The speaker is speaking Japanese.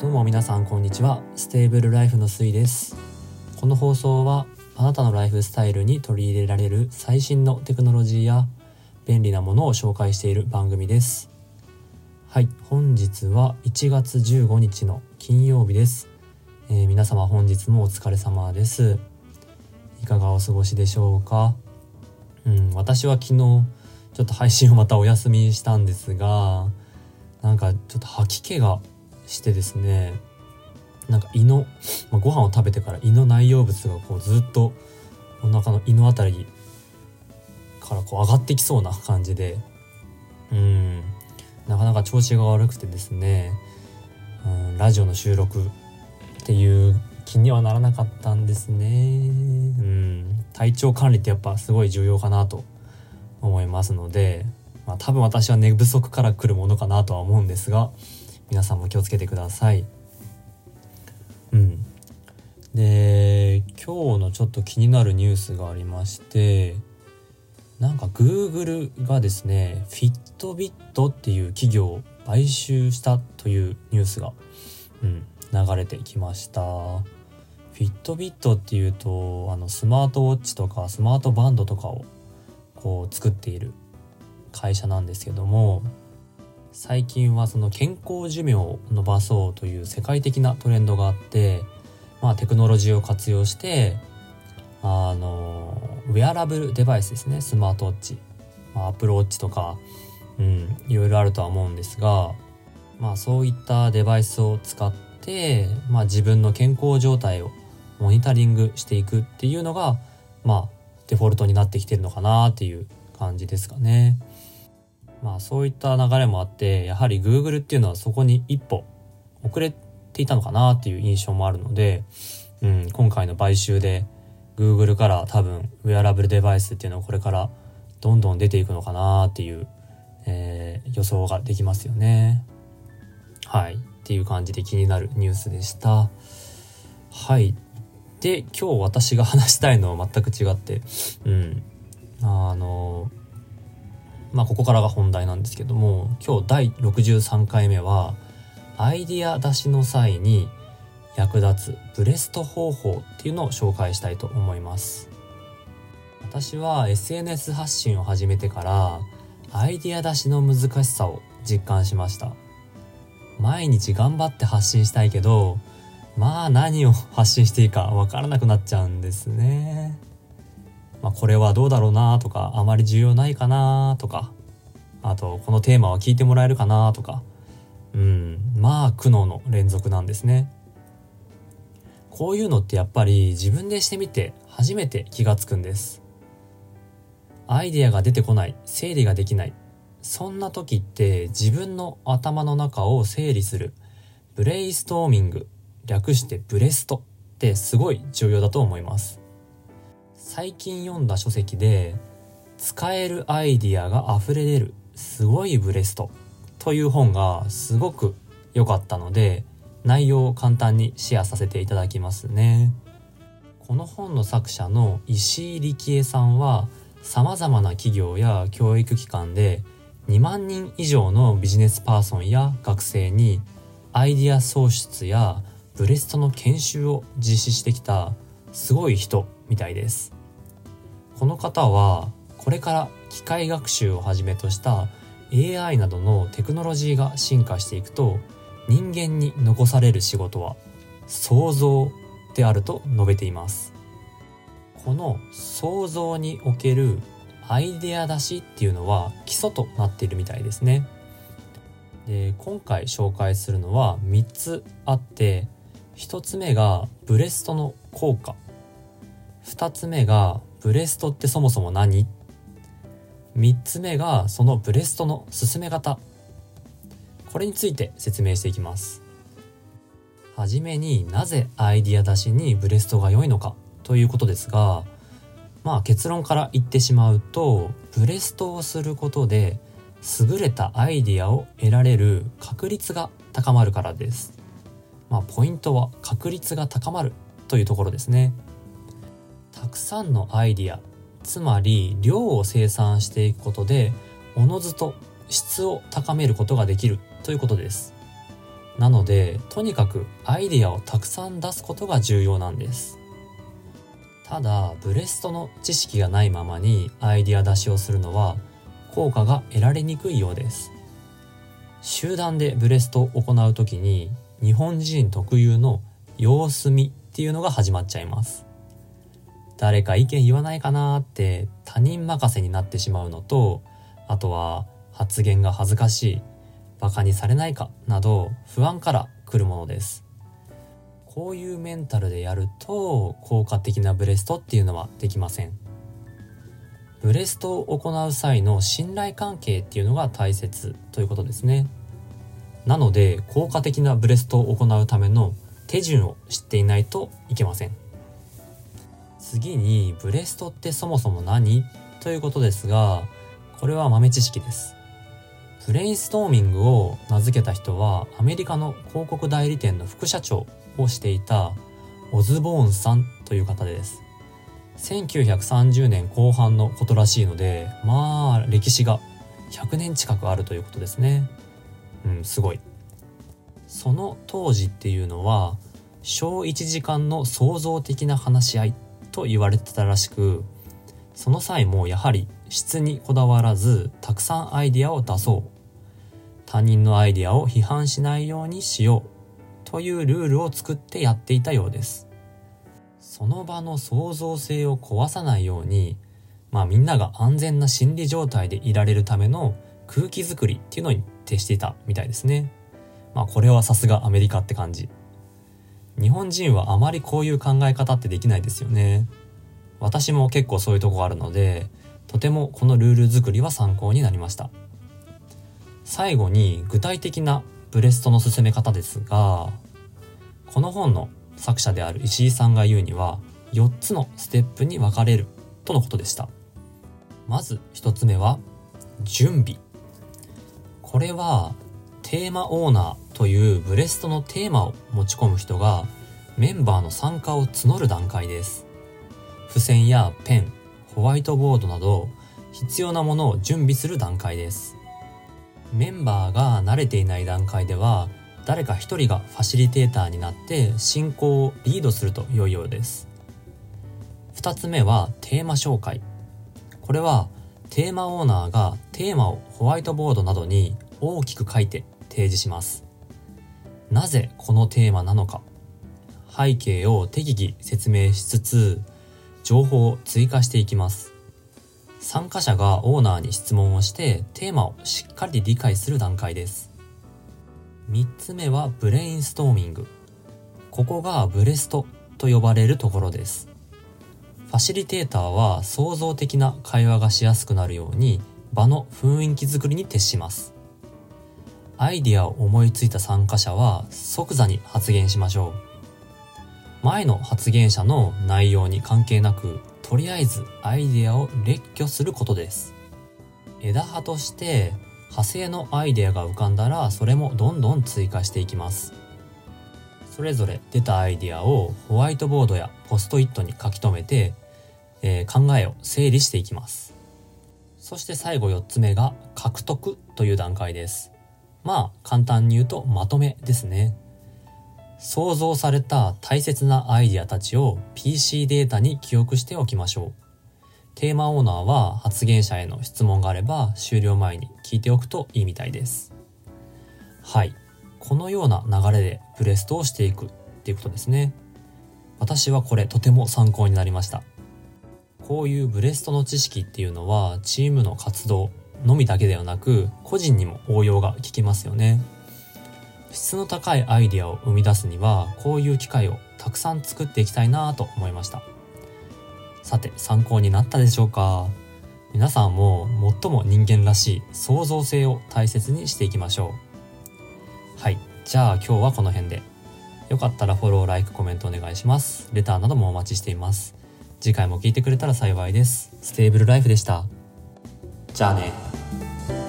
どうも皆さんこんにちは。ステーブルライフのすいです。この放送はあなたのライフスタイルに取り入れられる最新のテクノロジーや便利なものを紹介している番組です。はい本日は1月15日の金曜日です、えー、皆様本日もお疲れ様です。いかがお過ごしでしょうか？うん私は昨日ちょっと配信をまたお休みしたんですがなんかちょっと吐き気がしてですねなんか胃の、まあ、ご飯を食べてから胃の内容物がこうずっとお腹の胃の辺りからこう上がってきそうな感じでうんなかなか調子が悪くてですねうんラジオの収録っていう気にはならなかったんですね。うん体調管理ってやっぱすごい重要かなと思いますのでまあ、多分私は寝不足から来るものかなとは思うんですが皆さんも気をつけてください。うん、で今日のちょっと気になるニュースがありましてなんか Google がですね Fitbit っていう企業を買収したというニュースが、うん、流れてきました。フィットビットっていうとあのスマートウォッチとかスマートバンドとかをこう作っている会社なんですけども最近はその健康寿命を伸ばそうという世界的なトレンドがあって、まあ、テクノロジーを活用してあのウェアラブルデバイスですねスマートウォッチ、まあ、アプローチとか、うん、いろいろあるとは思うんですが、まあ、そういったデバイスを使って、まあ、自分の健康状態をモニタリングしていくっていうのが、まあ、デフォルトになってきてるのかなっていう感じですかね。まあそういった流れもあってやはり Google っていうのはそこに一歩遅れていたのかなっていう印象もあるので、うん、今回の買収で Google から多分ウェアラブルデバイスっていうのはこれからどんどん出ていくのかなっていう、えー、予想ができますよね。はいっていう感じで気になるニュースでした。はいで今日私が話したいのは全く違ってうんあのまあここからが本題なんですけども今日第63回目はアイディア出しの際に役立つブレスト方法っていうのを紹介したいと思います。私は SNS 発信を始めてからアイディア出しの難しさを実感しました。毎日頑張って発信したいけどまあ何を発信していいかわからなくなっちゃうんですね。まあ、これはどうだろうなとかあまり重要ないかなとかあとこのテーマは聞いてもらえるかなとかうんまあ苦悩の連続なんですね。こういうのってやっぱり自分でしてみて初めて気がつくんです。アイデアが出てこない整理ができないそんな時って自分の頭の中を整理するブレイストーミング略してブレストってすごい重要だと思います。最近読んだ書籍で使えるアイディアが溢れ出るすごいブレストという本がすごく良かったので内容を簡単にシェアさせていただきますね。この本の作者の石井力恵さんは様々な企業や教育機関で2万人以上のビジネスパーソンや学生にアイディア創出やブレストの研修を実施してきたすごい人みたいです。この方はこれから機械学習をはじめとした AI などのテクノロジーが進化していくと人間に残される仕事は想像であると述べています。この想像におけるアイデア出しっていうのは基礎となっているみたいですね。で今回紹介するのは3つあって1つ目がブレストの効果。2つ目がブレストってそもそも何 ?3 つ目がそのブレストの進め方。これについて説明していきます。はじめになぜアイディア出しにブレストが良いのかということですが、まあ結論から言ってしまうと、ブレストをすることで優れたアイディアを得られる確率が高まるからです。まあポイントは確率が高まるというところですね。たくさんのアイディアつまり量を生産していくことでおのずと質を高めることができるということです。なのでとにかくアイディアをたくさん出すことが重要なんです。ただブレストの知識がないままにアイディア出しをするのは効果が得られにくいようです。集団でブレストを行う時に日本人特有の様子見っていうのが始まっちゃいます。誰か意見言わないかなって他人任せになってしまうのとあとは発言が恥ずかしいバカにされないかなど不安から来るものです。こういうメンタルでやると効果的なブレストっていうのはできません。ブレストを行う際の信頼関係っていうのが大切ということですね。なので効果的なブレストを行うための手順を知っていないといけません。次にブレストってそもそも何？ということですがこれは豆知識です。ブレインストーミングを名付けた人はアメリカの広告代理店の副社長をしていたオズボーンさんという方です。1930年後半のことらしいのでまあ歴史が100年近くあるということですね。うんすごい。その当時っていうのは小1時間の創造的な話し合いと言われてたらしくその際もやはり質にこだわらずたくさんアイディアを出そう。他人のアイディアを批判しないようにしようというルールを作ってやっていたようです。その場の創造性を壊さないようにまあみんなが安全な心理状態でいられるための空気づくりっていうのに徹していたみたいですね。まあこれはさすがアメリカって感じ。日本人はあまりこういう考え方ってできないですよね。私も結構そういうとこあるのでとてもこのルール作りは参考になりました。最後に具体的なブレストの進め方ですがこの本の作者である石井さんが言うには4つのステップに分かれるとのことでした。まず1つ目は準備。これはテーマオーナーというブレストのテーマを持ち込む人がメンバーの参加を募る段階です。付箋やペンホワイトボードなど必要なものを準備する段階です。メンバーが慣れていない段階では誰か一人がファシリテーターになって進行をリードすると良いようです。2つ目はテーマ紹介。これはテーマオーナーがテーマをホワイトボードなどに大きく書いて提示します。なぜこのテーマなのか。背景を適宜説明しつつ情報を追加していきます。参加者がオーナーに質問をしてテーマをしっかり理解する段階です。3つ目はブレインストーミング。ここがブレストと呼ばれるところです。ファシリテーターは創造的な会話がしやすくなるように場の雰囲気づくりに徹します。アイディアを思いついた参加者は即座に発言しましょう。前の発言者の内容に関係なくとりあえずアイディアを列挙することです。枝葉として派生のアイデアが浮かんだらそれもどんどん追加していきます。それぞれ出たアイデアをホワイトボードやポストイットに書き留めて、えー、考えを整理していきます。そして最後4つ目が獲得という段階です。まあ簡単に言うとまとめですね想像された大切なアイディアたちを PC データに記憶しておきましょう。テーマオーナーは発言者への質問があれば終了前に聞いておくといいみたいです。はい。このような流れでブレストをしていくっていうことですね。私はこれとても参考になりました。こういうブレストの知識っていうのはチームの活動のみだけではなく個人にも応用が効きますよね。質の高いアイデアを生み出すにはこういう機会をたくさん作っていきたいなと思いましたさて参考になったでしょうか？皆さんも最も人間らしい創造性を大切にしていきましょうはいじゃあ今日はこの辺でよかったらフォロー、ライク、コメントお願いします。レターなどもお待ちしています。次回も聞いてくれたら幸いです。ステーブルライフでした。じゃあね。Bye.